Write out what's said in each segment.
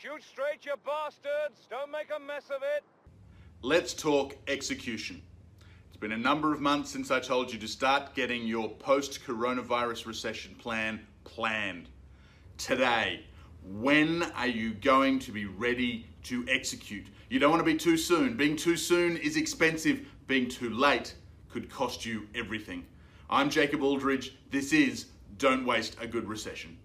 Shoot straight, you bastards! Don't make a mess of it! Let's talk execution. It's been a number of months since I told you to start getting your post coronavirus recession plan planned. Today, when are you going to be ready to execute? You don't want to be too soon. Being too soon is expensive, being too late could cost you everything. I'm Jacob Aldridge. This is Don't Waste a Good Recession.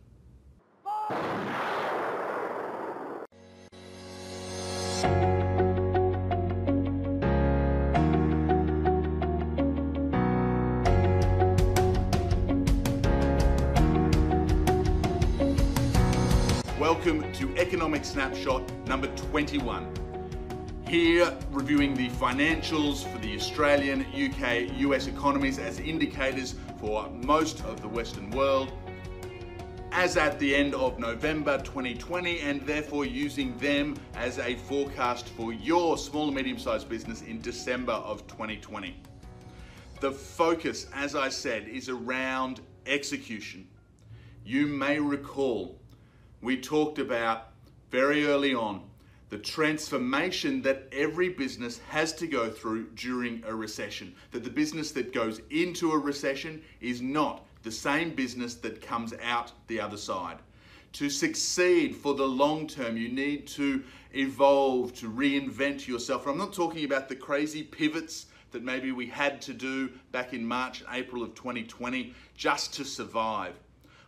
Economic Snapshot number 21. Here, reviewing the financials for the Australian, UK, US economies as indicators for most of the Western world, as at the end of November 2020, and therefore using them as a forecast for your small and medium sized business in December of 2020. The focus, as I said, is around execution. You may recall we talked about very early on the transformation that every business has to go through during a recession. That the business that goes into a recession is not the same business that comes out the other side. To succeed for the long term, you need to evolve, to reinvent yourself. I'm not talking about the crazy pivots that maybe we had to do back in March and April of 2020 just to survive.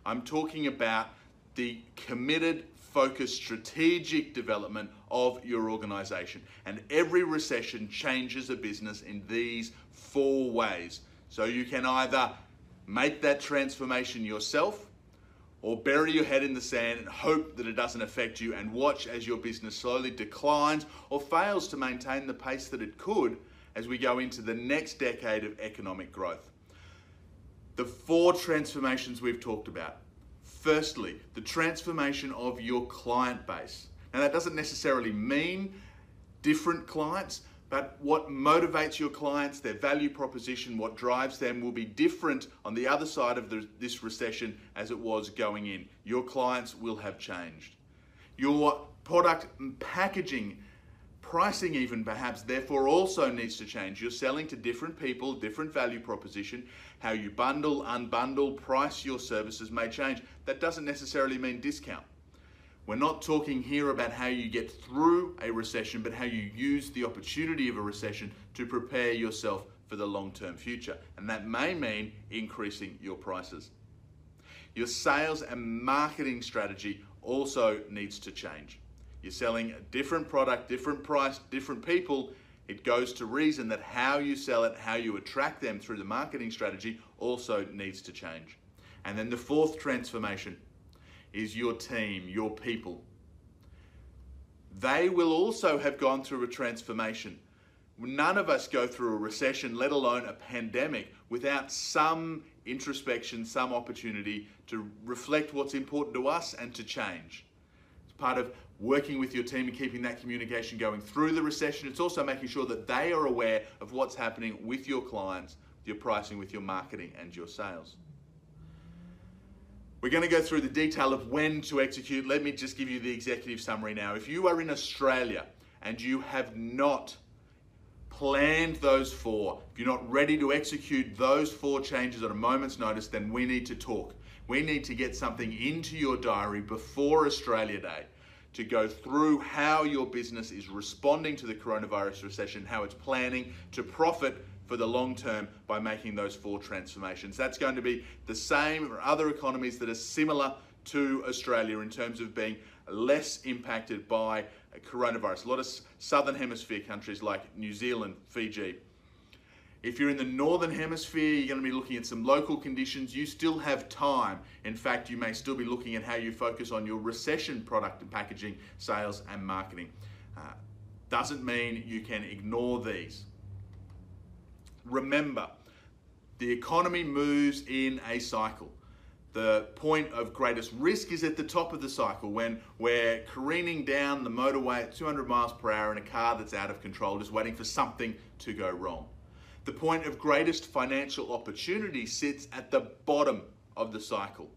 I'm talking about the committed, focused, strategic development of your organization. And every recession changes a business in these four ways. So you can either make that transformation yourself or bury your head in the sand and hope that it doesn't affect you and watch as your business slowly declines or fails to maintain the pace that it could as we go into the next decade of economic growth. The four transformations we've talked about Firstly, the transformation of your client base. Now, that doesn't necessarily mean different clients, but what motivates your clients, their value proposition, what drives them will be different on the other side of the, this recession as it was going in. Your clients will have changed. Your product packaging Pricing, even perhaps, therefore also needs to change. You're selling to different people, different value proposition. How you bundle, unbundle, price your services may change. That doesn't necessarily mean discount. We're not talking here about how you get through a recession, but how you use the opportunity of a recession to prepare yourself for the long term future. And that may mean increasing your prices. Your sales and marketing strategy also needs to change. You're selling a different product, different price, different people. It goes to reason that how you sell it, how you attract them through the marketing strategy also needs to change. And then the fourth transformation is your team, your people. They will also have gone through a transformation. None of us go through a recession, let alone a pandemic, without some introspection, some opportunity to reflect what's important to us and to change. It's part of working with your team and keeping that communication going through the recession. It's also making sure that they are aware of what's happening with your clients, your pricing, with your marketing, and your sales. We're going to go through the detail of when to execute. Let me just give you the executive summary now. If you are in Australia and you have not planned those four, if you're not ready to execute those four changes at a moment's notice, then we need to talk. We need to get something into your diary before Australia Day to go through how your business is responding to the coronavirus recession, how it's planning to profit for the long term by making those four transformations. That's going to be the same for other economies that are similar to Australia in terms of being less impacted by coronavirus. A lot of southern hemisphere countries like New Zealand, Fiji, if you're in the northern hemisphere, you're going to be looking at some local conditions. You still have time. In fact, you may still be looking at how you focus on your recession product and packaging, sales, and marketing. Uh, doesn't mean you can ignore these. Remember, the economy moves in a cycle. The point of greatest risk is at the top of the cycle when we're careening down the motorway at 200 miles per hour in a car that's out of control, just waiting for something to go wrong. The point of greatest financial opportunity sits at the bottom of the cycle.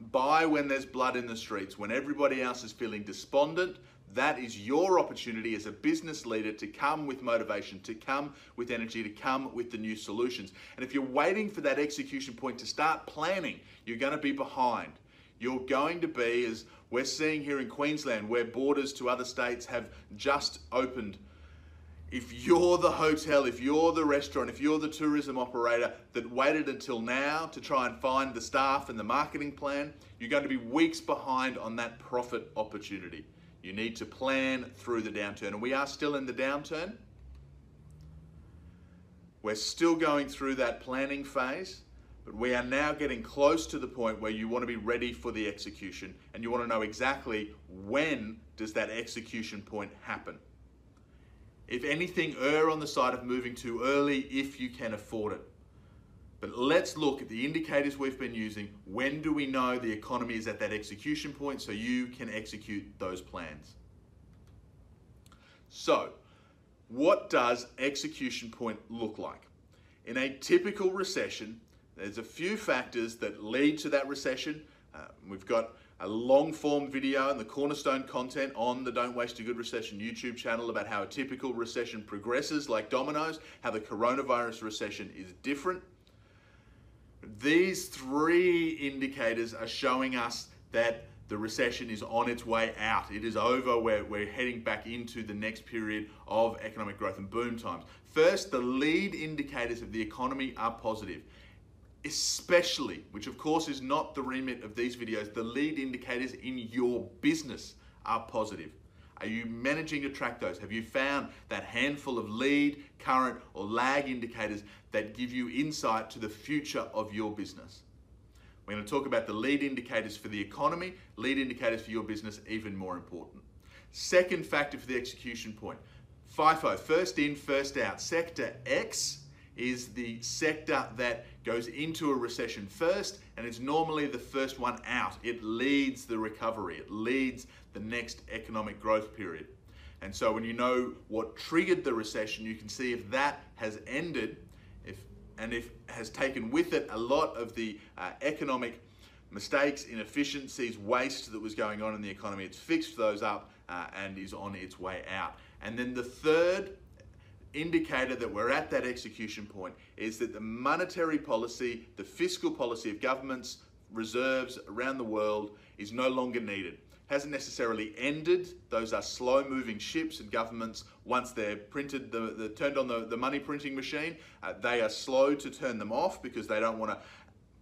Buy when there's blood in the streets, when everybody else is feeling despondent, that is your opportunity as a business leader to come with motivation, to come with energy, to come with the new solutions. And if you're waiting for that execution point to start planning, you're going to be behind. You're going to be, as we're seeing here in Queensland, where borders to other states have just opened if you're the hotel, if you're the restaurant, if you're the tourism operator that waited until now to try and find the staff and the marketing plan, you're going to be weeks behind on that profit opportunity. You need to plan through the downturn. And we are still in the downturn. We're still going through that planning phase, but we are now getting close to the point where you want to be ready for the execution and you want to know exactly when does that execution point happen. If anything, err on the side of moving too early if you can afford it. But let's look at the indicators we've been using. When do we know the economy is at that execution point so you can execute those plans? So, what does execution point look like? In a typical recession, there's a few factors that lead to that recession. Uh, we've got a long form video and the cornerstone content on the Don't Waste a Good Recession YouTube channel about how a typical recession progresses like dominoes, how the coronavirus recession is different. These three indicators are showing us that the recession is on its way out. It is over. We're, we're heading back into the next period of economic growth and boom times. First, the lead indicators of the economy are positive especially, which of course is not the remit of these videos, the lead indicators in your business are positive. Are you managing to track those? Have you found that handful of lead, current, or lag indicators that give you insight to the future of your business? We're going to talk about the lead indicators for the economy, lead indicators for your business, even more important. Second factor for the execution point FIFO, first in, first out. Sector X is the sector that goes into a recession first and it's normally the first one out. It leads the recovery, it leads the next economic growth period. And so when you know what triggered the recession, you can see if that has ended if, and if has taken with it a lot of the uh, economic mistakes, inefficiencies, waste that was going on in the economy. It's fixed those up uh, and is on its way out. And then the third indicator that we're at that execution point is that the monetary policy, the fiscal policy of governments, reserves around the world is no longer needed. Hasn't necessarily ended. Those are slow moving ships and governments, once they're printed, the, the turned on the, the money printing machine, uh, they are slow to turn them off because they don't want to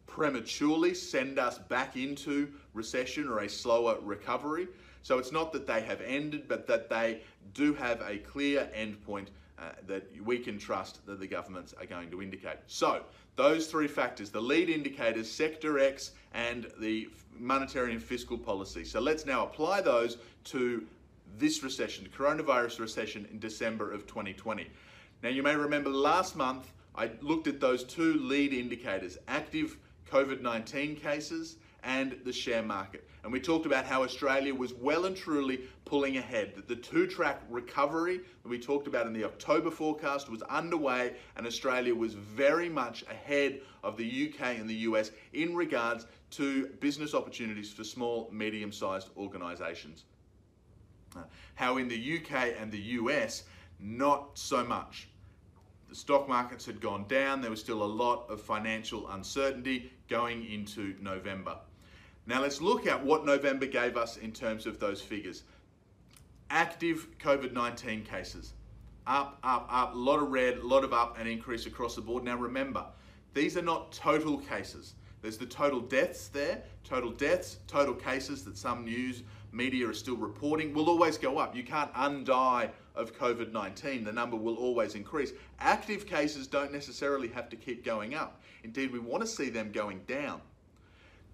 prematurely send us back into recession or a slower recovery. So it's not that they have ended, but that they do have a clear endpoint uh, that we can trust that the governments are going to indicate. So, those three factors the lead indicators, Sector X, and the monetary and fiscal policy. So, let's now apply those to this recession, coronavirus recession in December of 2020. Now, you may remember last month I looked at those two lead indicators active COVID 19 cases and the share market. And we talked about how Australia was well and truly pulling ahead, that the two track recovery that we talked about in the October forecast was underway, and Australia was very much ahead of the UK and the US in regards to business opportunities for small, medium sized organisations. How in the UK and the US, not so much. The stock markets had gone down, there was still a lot of financial uncertainty going into November. Now let's look at what November gave us in terms of those figures. Active COVID-19 cases, up, up, up, a lot of red, a lot of up and increase across the board. Now remember, these are not total cases. There's the total deaths there, total deaths, total cases that some news media are still reporting will always go up. You can't undie of COVID 19. The number will always increase. Active cases don't necessarily have to keep going up. Indeed, we want to see them going down.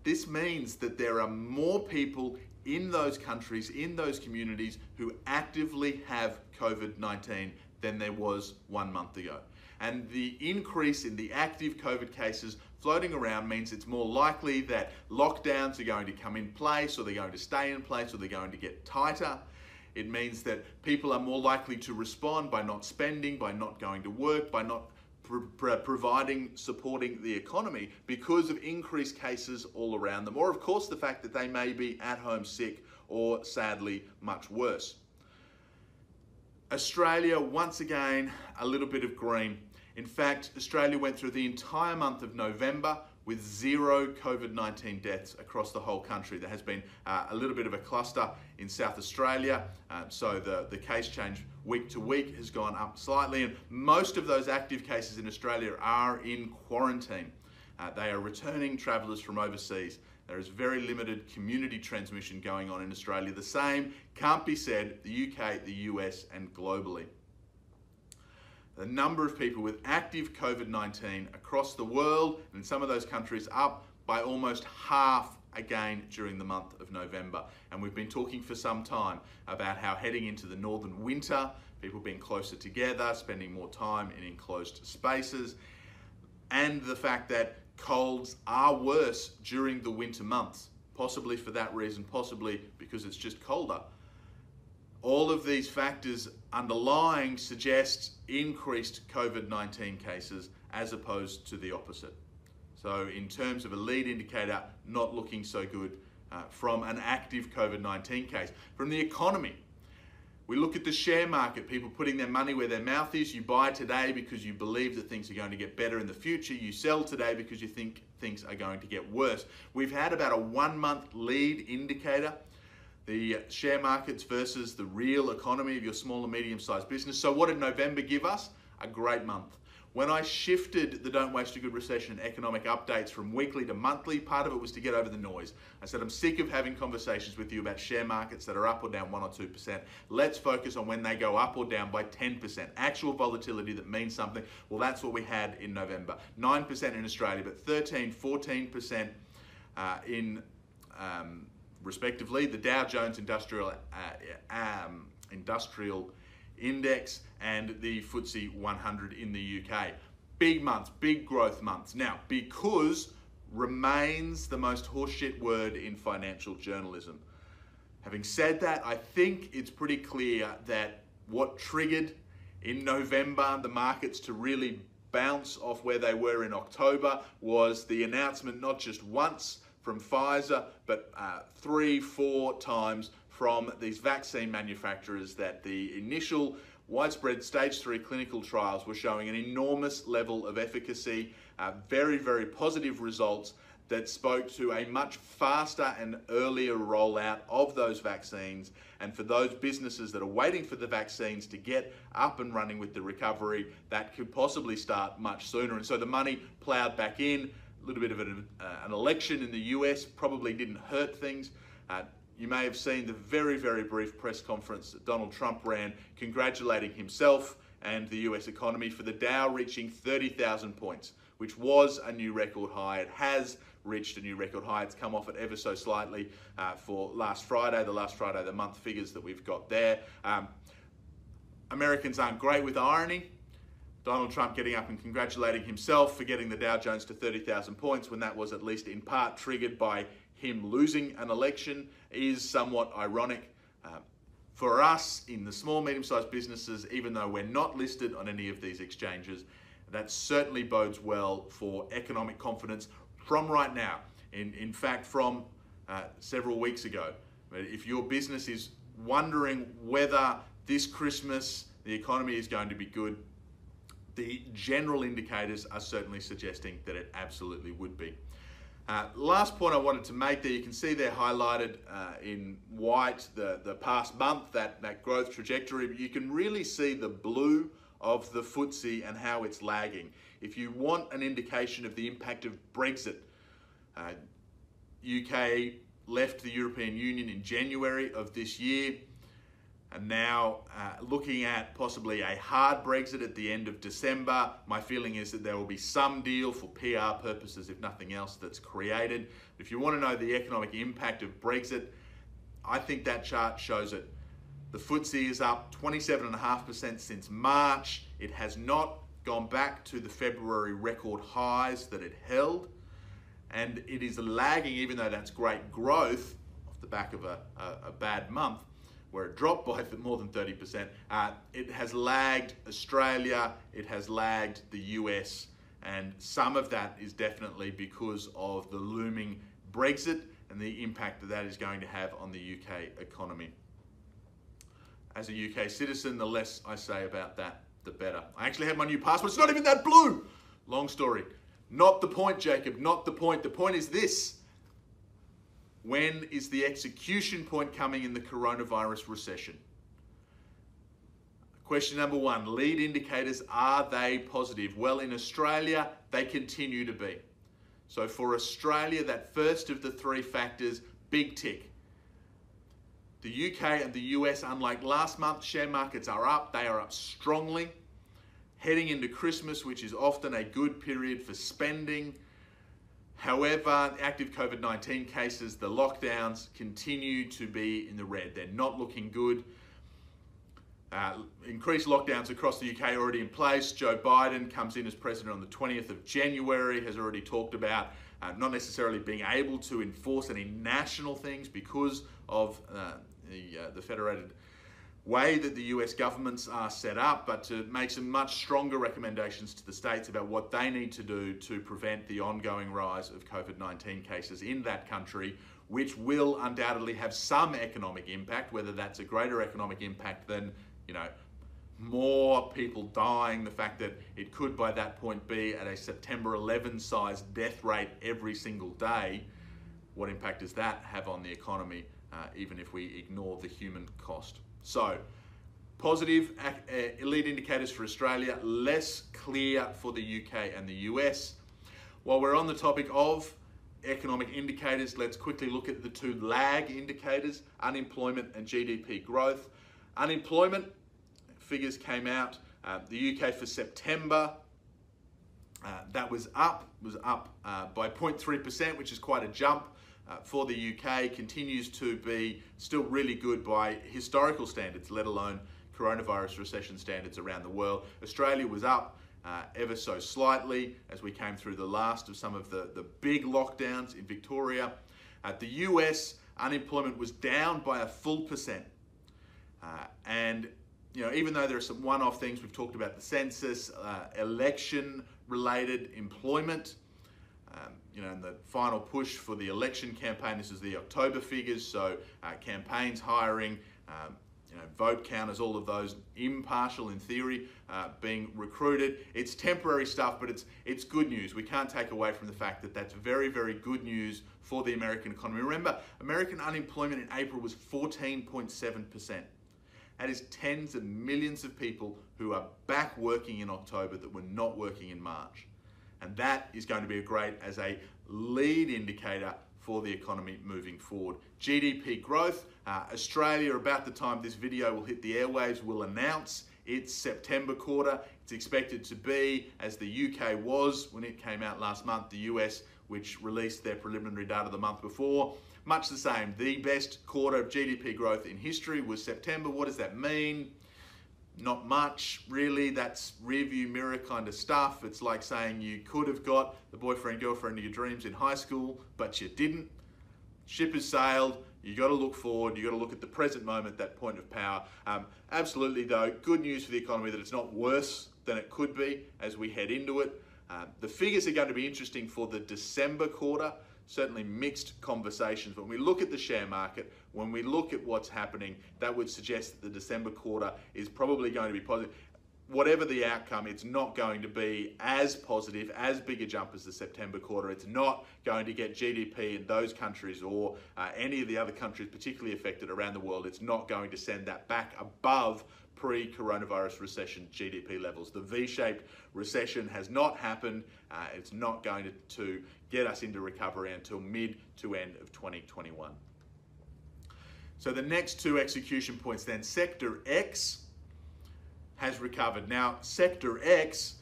This means that there are more people in those countries, in those communities, who actively have COVID 19 than there was one month ago. And the increase in the active COVID cases floating around means it's more likely that lockdowns are going to come in place, or they're going to stay in place, or they're going to get tighter. It means that people are more likely to respond by not spending, by not going to work, by not providing, supporting the economy because of increased cases all around them, or of course the fact that they may be at home sick or sadly much worse. Australia, once again, a little bit of green. In fact, Australia went through the entire month of November with zero COVID 19 deaths across the whole country. There has been uh, a little bit of a cluster in South Australia, uh, so the, the case change week to week has gone up slightly, and most of those active cases in Australia are in quarantine. Uh, they are returning travellers from overseas. There is very limited community transmission going on in Australia. The same can't be said the UK, the US, and globally. The number of people with active COVID 19 across the world and in some of those countries up by almost half again during the month of November. And we've been talking for some time about how heading into the northern winter, people being closer together, spending more time in enclosed spaces, and the fact that colds are worse during the winter months, possibly for that reason, possibly because it's just colder. All of these factors underlying suggest increased COVID 19 cases as opposed to the opposite. So, in terms of a lead indicator, not looking so good uh, from an active COVID 19 case. From the economy, we look at the share market, people putting their money where their mouth is. You buy today because you believe that things are going to get better in the future. You sell today because you think things are going to get worse. We've had about a one month lead indicator the share markets versus the real economy of your small and medium sized business. So, what did November give us? A great month. When I shifted the Don't Waste a Good Recession economic updates from weekly to monthly, part of it was to get over the noise. I said, I'm sick of having conversations with you about share markets that are up or down 1 or 2%. Let's focus on when they go up or down by 10%. Actual volatility that means something. Well, that's what we had in November. 9% in Australia, but 13, 14% uh, in. Um, respectively, the Dow Jones Industrial uh, um, Industrial Index and the FTSE 100 in the UK. Big months, big growth months. Now, because remains the most horseshit word in financial journalism. Having said that, I think it's pretty clear that what triggered in November the markets to really bounce off where they were in October was the announcement not just once from Pfizer, but uh, three, four times from these vaccine manufacturers that the initial widespread stage three clinical trials were showing an enormous level of efficacy, uh, very, very positive results that spoke to a much faster and earlier rollout of those vaccines. And for those businesses that are waiting for the vaccines to get up and running with the recovery, that could possibly start much sooner. And so the money ploughed back in. A little bit of an, uh, an election in the US probably didn't hurt things. Uh, you may have seen the very, very brief press conference that Donald Trump ran congratulating himself and the US economy for the Dow reaching 30,000 points, which was a new record high. It has reached a new record high. It's come off it ever so slightly uh, for last Friday, the last Friday, of the month figures that we've got there. Um, Americans aren't great with irony. Donald Trump getting up and congratulating himself for getting the Dow Jones to 30,000 points when that was at least in part triggered by him losing an election is somewhat ironic. Uh, for us in the small, medium sized businesses, even though we're not listed on any of these exchanges, that certainly bodes well for economic confidence from right now. In, in fact, from uh, several weeks ago. If your business is wondering whether this Christmas the economy is going to be good, the general indicators are certainly suggesting that it absolutely would be. Uh, last point I wanted to make there, you can see there highlighted uh, in white the, the past month, that, that growth trajectory, but you can really see the blue of the FTSE and how it's lagging. If you want an indication of the impact of Brexit, uh, UK left the European Union in January of this year and now uh, looking at possibly a hard Brexit at the end of December. My feeling is that there will be some deal for PR purposes, if nothing else, that's created. If you want to know the economic impact of Brexit, I think that chart shows it. The FTSE is up 27.5% since March. It has not gone back to the February record highs that it held. And it is lagging, even though that's great growth off the back of a, a, a bad month where it dropped by more than 30%. Uh, it has lagged Australia, it has lagged the US, and some of that is definitely because of the looming Brexit and the impact that that is going to have on the UK economy. as a UK citizen. The less I say about that, the better. I actually have my new passport. It's not even that blue. Long story. Not the point, Jacob. Not the point. The point is this. When is the execution point coming in the coronavirus recession? Question number one lead indicators are they positive? Well, in Australia, they continue to be. So for Australia, that first of the three factors, big tick. The UK and the US, unlike last month, share markets are up. They are up strongly. Heading into Christmas, which is often a good period for spending. However, active COVID 19 cases, the lockdowns continue to be in the red. They're not looking good. Uh, increased lockdowns across the UK already in place. Joe Biden comes in as president on the 20th of January, has already talked about uh, not necessarily being able to enforce any national things because of uh, the, uh, the federated way that the US governments are set up, but to make some much stronger recommendations to the states about what they need to do to prevent the ongoing rise of COVID 19 cases in that country, which will undoubtedly have some economic impact, whether that's a greater economic impact than you know, more people dying, the fact that it could by that point be at a September 11 size death rate every single day, what impact does that have on the economy, uh, even if we ignore the human cost? So, positive uh, lead indicators for Australia, less clear for the UK and the US. While we're on the topic of economic indicators, let's quickly look at the two lag indicators unemployment and GDP growth. Unemployment figures came out. Uh, the UK for September, uh, that was up, was up uh, by 0.3%, which is quite a jump uh, for the UK. Continues to be still really good by historical standards, let alone coronavirus recession standards around the world. Australia was up uh, ever so slightly as we came through the last of some of the, the big lockdowns in Victoria. At the US, unemployment was down by a full percent. Uh, and you know, even though there are some one-off things, we've talked about the census, uh, election-related employment, um, you know, and the final push for the election campaign, this is the October figures, so uh, campaigns hiring, um, you know, vote counters, all of those impartial in theory, uh, being recruited. It's temporary stuff, but it's it's good news. We can't take away from the fact that that's very, very good news for the American economy. Remember, American unemployment in April was 14.7 percent. That is tens of millions of people who are back working in October that were not working in March. And that is going to be great as a lead indicator for the economy moving forward. GDP growth, uh, Australia, about the time this video will hit the airwaves, will announce its September quarter. It's expected to be, as the UK was when it came out last month, the US, which released their preliminary data the month before, much the same. The best quarter of GDP growth in history was September. What does that mean? Not much, really. That's rearview mirror kind of stuff. It's like saying you could have got the boyfriend, girlfriend of your dreams in high school, but you didn't. Ship has sailed. You got to look forward. You got to look at the present moment, that point of power. Um, absolutely, though, good news for the economy that it's not worse than it could be as we head into it. Uh, the figures are going to be interesting for the December quarter certainly mixed conversations. When we look at the share market, when we look at what's happening, that would suggest that the December quarter is probably going to be positive. Whatever the outcome, it's not going to be as positive, as big a jump as the September quarter. It's not going to get GDP in those countries or uh, any of the other countries particularly affected around the world. It's not going to send that back above pre coronavirus recession GDP levels. The V shaped recession has not happened. Uh, it's not going to, to get us into recovery until mid to end of 2021. So the next two execution points then, Sector X has recovered. Now, Sector X,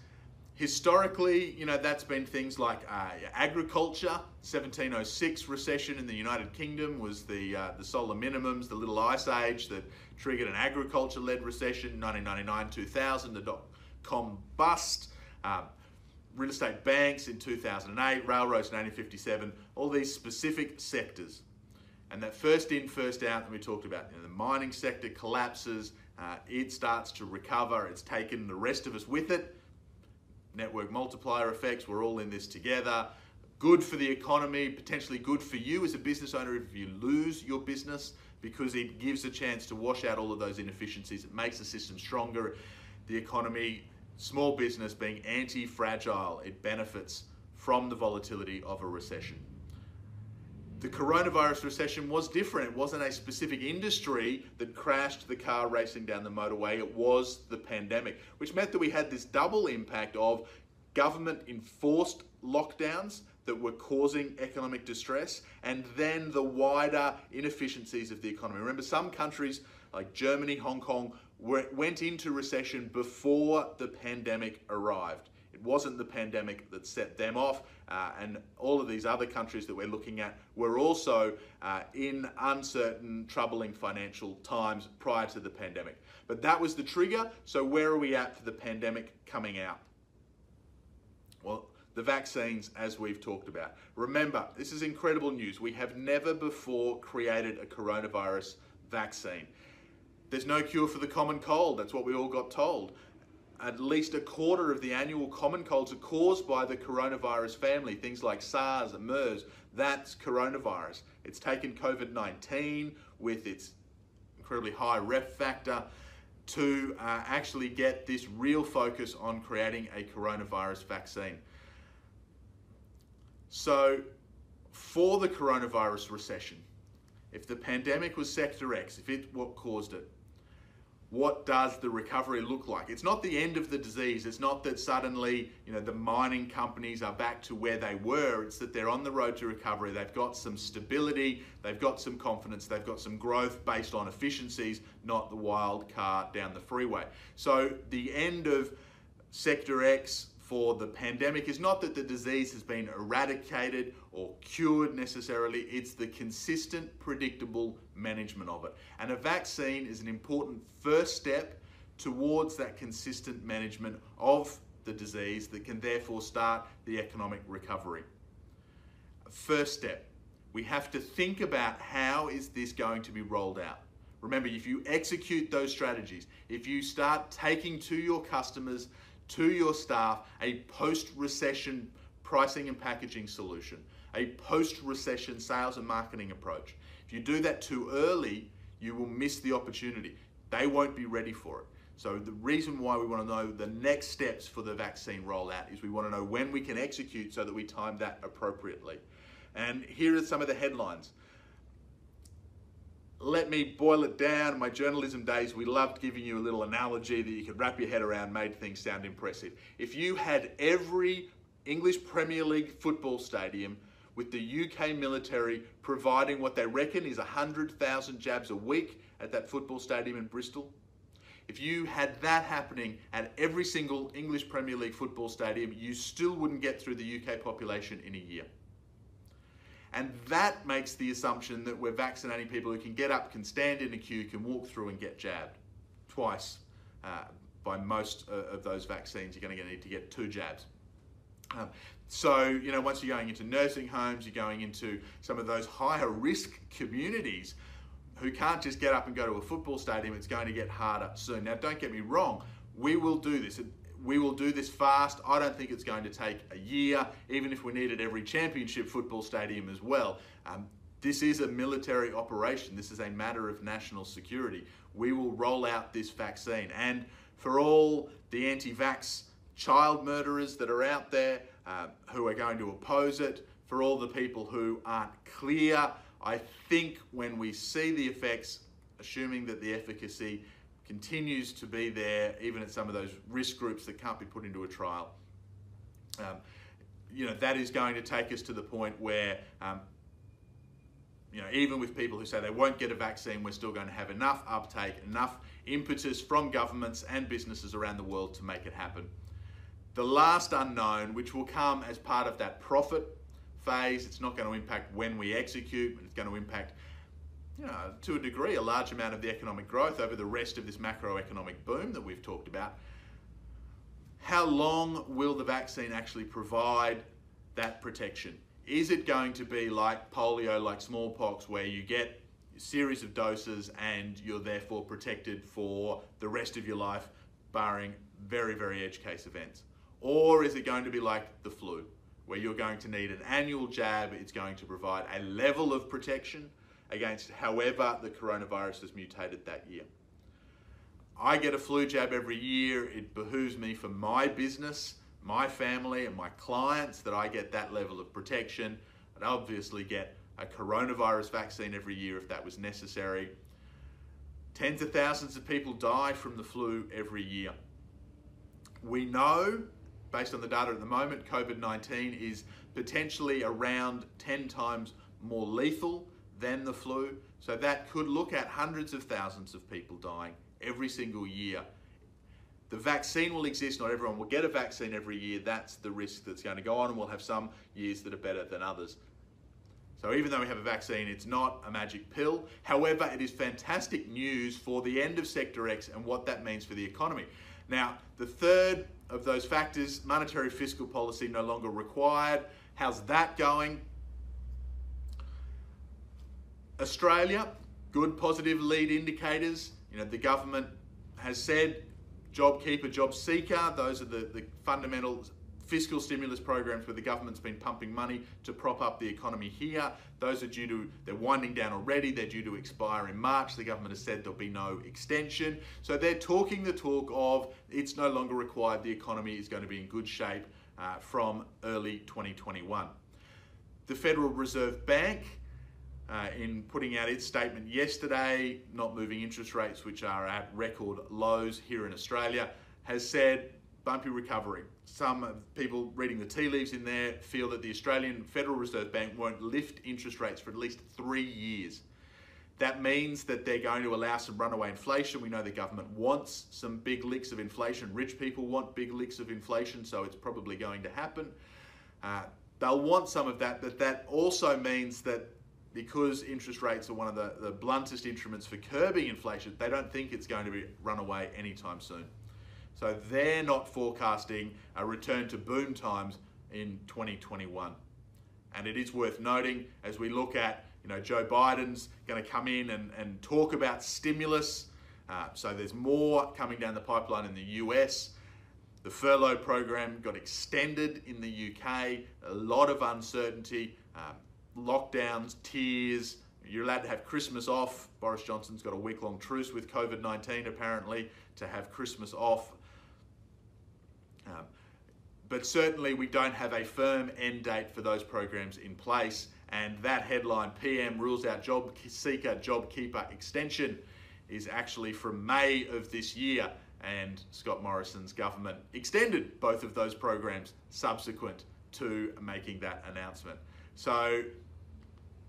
historically, you know, that's been things like uh, agriculture. 1706 recession in the United Kingdom was the, uh, the solar minimums, the little ice age that triggered an agriculture-led recession, 1999-2000, the dot-com bust, uh, real estate banks in 2008, railroads in 1957, all these specific sectors. And that first in, first out that we talked about, you know, the mining sector collapses, uh, it starts to recover, it's taken the rest of us with it. Network multiplier effects, we're all in this together. Good for the economy, potentially good for you as a business owner if you lose your business because it gives a chance to wash out all of those inefficiencies. It makes the system stronger. The economy, small business being anti fragile, it benefits from the volatility of a recession. The coronavirus recession was different. It wasn't a specific industry that crashed the car racing down the motorway. It was the pandemic, which meant that we had this double impact of government enforced lockdowns that were causing economic distress and then the wider inefficiencies of the economy. Remember, some countries like Germany, Hong Kong went into recession before the pandemic arrived. It wasn't the pandemic that set them off, uh, and all of these other countries that we're looking at were also uh, in uncertain, troubling financial times prior to the pandemic. But that was the trigger, so where are we at for the pandemic coming out? Well, the vaccines, as we've talked about. Remember, this is incredible news. We have never before created a coronavirus vaccine. There's no cure for the common cold. That's what we all got told at least a quarter of the annual common colds are caused by the coronavirus family, things like SARS and MERS. That's coronavirus. It's taken COVID 19 with its incredibly high ref factor to uh, actually get this real focus on creating a coronavirus vaccine. So, for the coronavirus recession, if the pandemic was sector X, if it what caused it, what does the recovery look like? It's not the end of the disease. It's not that suddenly, you know, the mining companies are back to where they were. It's that they're on the road to recovery. They've got some stability, they've got some confidence, they've got some growth based on efficiencies, not the wild car down the freeway. So the end of sector X for the pandemic is not that the disease has been eradicated or cured necessarily, it's the consistent, predictable management of it. And a vaccine is an important first step towards that consistent management of the disease that can therefore start the economic recovery. First step, we have to think about how is this going to be rolled out. Remember, if you execute those strategies, if you start taking to your customers to your staff a post recession pricing and packaging solution, a post recession sales and marketing approach. If you do that too early, you will miss the opportunity. They won't be ready for it. So, the reason why we want to know the next steps for the vaccine rollout is we want to know when we can execute so that we time that appropriately. And here are some of the headlines let me boil it down. My journalism days, we loved giving you a little analogy that you could wrap your head around, made things sound impressive. If you had every English Premier League football stadium with the UK military providing what they reckon is 100,000 jabs a week at that football stadium in Bristol, if you had that happening at every single English Premier League football stadium, you still wouldn't get through the UK population in a year. And that makes the assumption that we're vaccinating people who can get up, can stand in a queue, can walk through and get jabbed twice. Uh, by most uh, of those vaccines, you're going to need to get two jabs. Um, so, you know, once you're going into nursing homes, you're going into some of those higher risk communities who can't just get up and go to a football stadium, it's going to get harder soon. Now, don't get me wrong, we will do this we will do this fast. I don't think it's going to take a year, even if we needed every championship football stadium as well. Um, this is a military operation. This is a matter of national security. We will roll out this vaccine. And for all the anti vax child murderers that are out there uh, who are going to oppose it, for all the people who aren't clear, I think when we see the effects, assuming that the efficacy continues to be there, even at some of those risk groups that can't be put into a trial. Um, you know, that is going to take us to the point where, um, you know, even with people who say they won't get a vaccine, we're still going to have enough uptake, enough impetus from governments and businesses around the world to make it happen. The last unknown, which will come as part of that profit phase, it's not going to impact when we execute, it's going to impact you know, to a degree, a large amount of the economic growth over the rest of this macroeconomic boom that we've talked about. How long will the vaccine actually provide that protection? Is it going to be like polio, like smallpox, where you get a series of doses and you're therefore protected for the rest of your life, barring very, very edge case events? Or is it going to be like the flu, where you're going to need an annual jab, it's going to provide a level of protection, against however the coronavirus has mutated that year. I get a flu jab every year. It behooves me for my business, my family, and my clients that I get that level of protection. I'd obviously get a coronavirus vaccine every year if that was necessary. Tens of thousands of people die from the flu every year. We know, based on the data at the moment, COVID 19 is potentially around 10 times more lethal than the flu. So that could look at hundreds of thousands of people dying every single year. The vaccine will exist, not everyone will get a vaccine every year. That's the risk that's going to go on, and we'll have some years that are better than others. So even though we have a vaccine, it's not a magic pill. However, it is fantastic news for the end of Sector X and what that means for the economy. Now, the third of those factors, monetary fiscal policy no longer required. How's that going? Australia, good positive lead indicators. You know, the government has said JobKeeper, JobSeeker, those are the, the fundamental fiscal stimulus programs where the government's been pumping money to prop up the economy here. Those are due to, they're winding down already. They're due to expire in March. The government has said there'll be no extension. So they're talking the talk of it's no longer required. The economy is going to be in good shape uh, from early 2021. The Federal Reserve Bank, uh, in putting out its statement yesterday, not moving interest rates, which are at record lows here in Australia, has said bumpy recovery. Some people reading the tea leaves in there feel that the Australian Federal Reserve Bank won't lift interest rates for at least three years. That means that they're going to allow some runaway inflation. We know the government wants some big licks of inflation. Rich people want big licks of inflation, so it's probably going to happen. Uh, they'll want some of that, but that also means that because interest rates are one of the, the bluntest instruments for curbing inflation, they don't think it's going to be run away anytime soon. So they're not forecasting a return to boom times in 2021. And it is worth noting as we look at, you know, Joe Biden's going to come in and, and talk about stimulus. Uh, so there's more coming down the pipeline in the US. The furlough program got extended in the UK. A lot of uncertainty, um, lockdowns, tiers. You're allowed to have Christmas off. Boris Johnson's got a week long truce with COVID 19 apparently to have Christmas off. Um, but certainly we don't have a firm end date for those programs in place. And that headline, PM rules out job seeker, job keeper extension, is actually from May of this year. And Scott Morrison's government extended both of those programs subsequent to making that announcement. So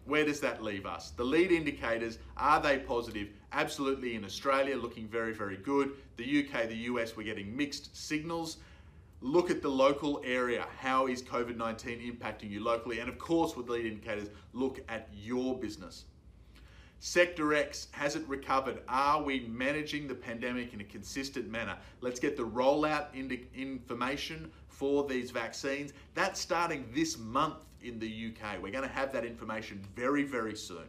where does that leave us? The lead indicators, are they positive? Absolutely in Australia, looking very, very good. The UK, the US, we're getting mixed signals look at the local area. How is COVID 19 impacting you locally? And of course, with lead indicators, look at your business. Sector X, has it recovered? Are we managing the pandemic in a consistent manner? Let's get the rollout information for these vaccines. That's starting this month in the UK. We're going to have that information very, very soon.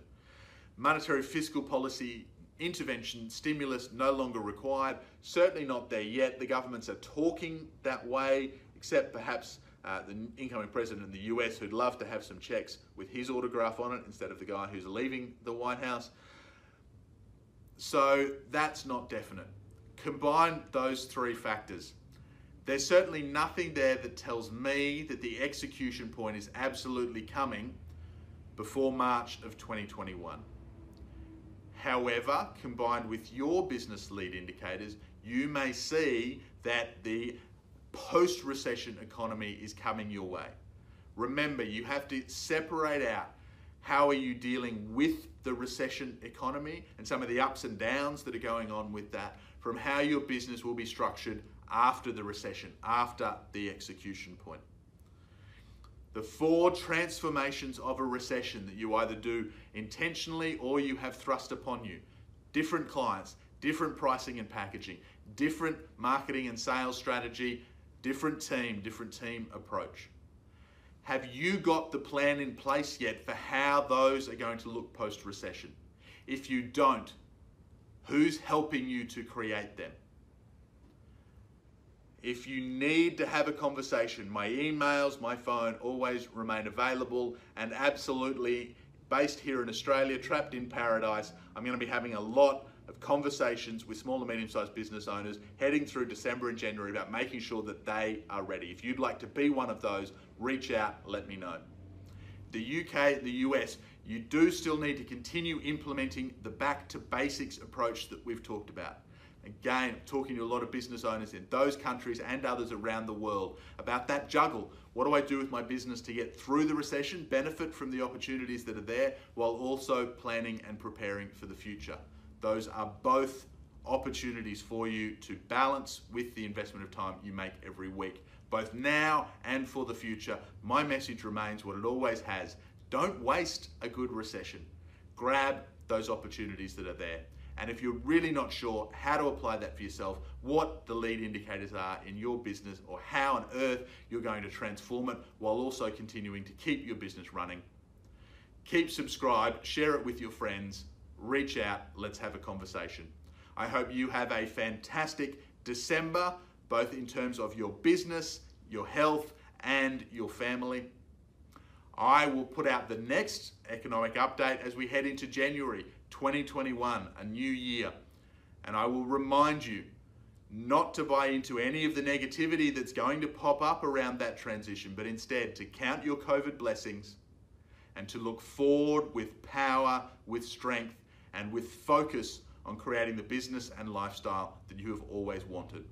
Monetary fiscal policy intervention, stimulus no longer required. Certainly not there yet. The governments are talking that way, except perhaps uh, the incoming president in the US who'd love to have some checks with his autograph on it instead of the guy who's leaving the White House. So that's not definite. Combine those three factors. There's certainly nothing there that tells me that the execution point is absolutely coming before March of 2021. However, combined with your business lead indicators, you may see that the post recession economy is coming your way. Remember, you have to separate out how are you dealing with the recession economy and some of the ups and downs that are going on with that from how your business will be structured after the recession, after the execution point. The four transformations of a recession that you either do intentionally or you have thrust upon you. Different clients, different pricing and packaging, different marketing and sales strategy, different team, different team approach. Have you got the plan in place yet for how those are going to look post recession? If you don't, who's helping you to create them? If you need to have a conversation, my emails, my phone always remain available and absolutely based here in Australia, trapped in paradise. I'm going to be having a lot of conversations with small and medium-sized business owners heading through December and January about making sure that they are ready. If you'd like to be one of those, reach out, let me know. The UK, the US, you do still need to continue implementing the back to basics approach that we've talked about. Again, talking to a lot of business owners in those countries and others around the world about that juggle. What do I do with my business to get through the recession, benefit from the opportunities that are there, while also planning and preparing for the future? Those are both opportunities for you to balance with the investment of time you make every week, both now and for the future. My message remains what it always has. Don't waste a good recession. Grab those opportunities that are there. And if you're really not sure how to apply that for yourself, what the lead indicators are in your business, or how on earth you're going to transform it while also continuing to keep your business running, keep subscribed, share it with your friends, reach out, let's have a conversation. I hope you have a fantastic December, both in terms of your business, your health, and your family. I will put out the next economic update as we head into January 2021, a new year. And I will remind you not to buy into any of the negativity that's going to pop up around that transition, but instead to count your COVID blessings and to look forward with power, with strength, and with focus on creating the business and lifestyle that you have always wanted.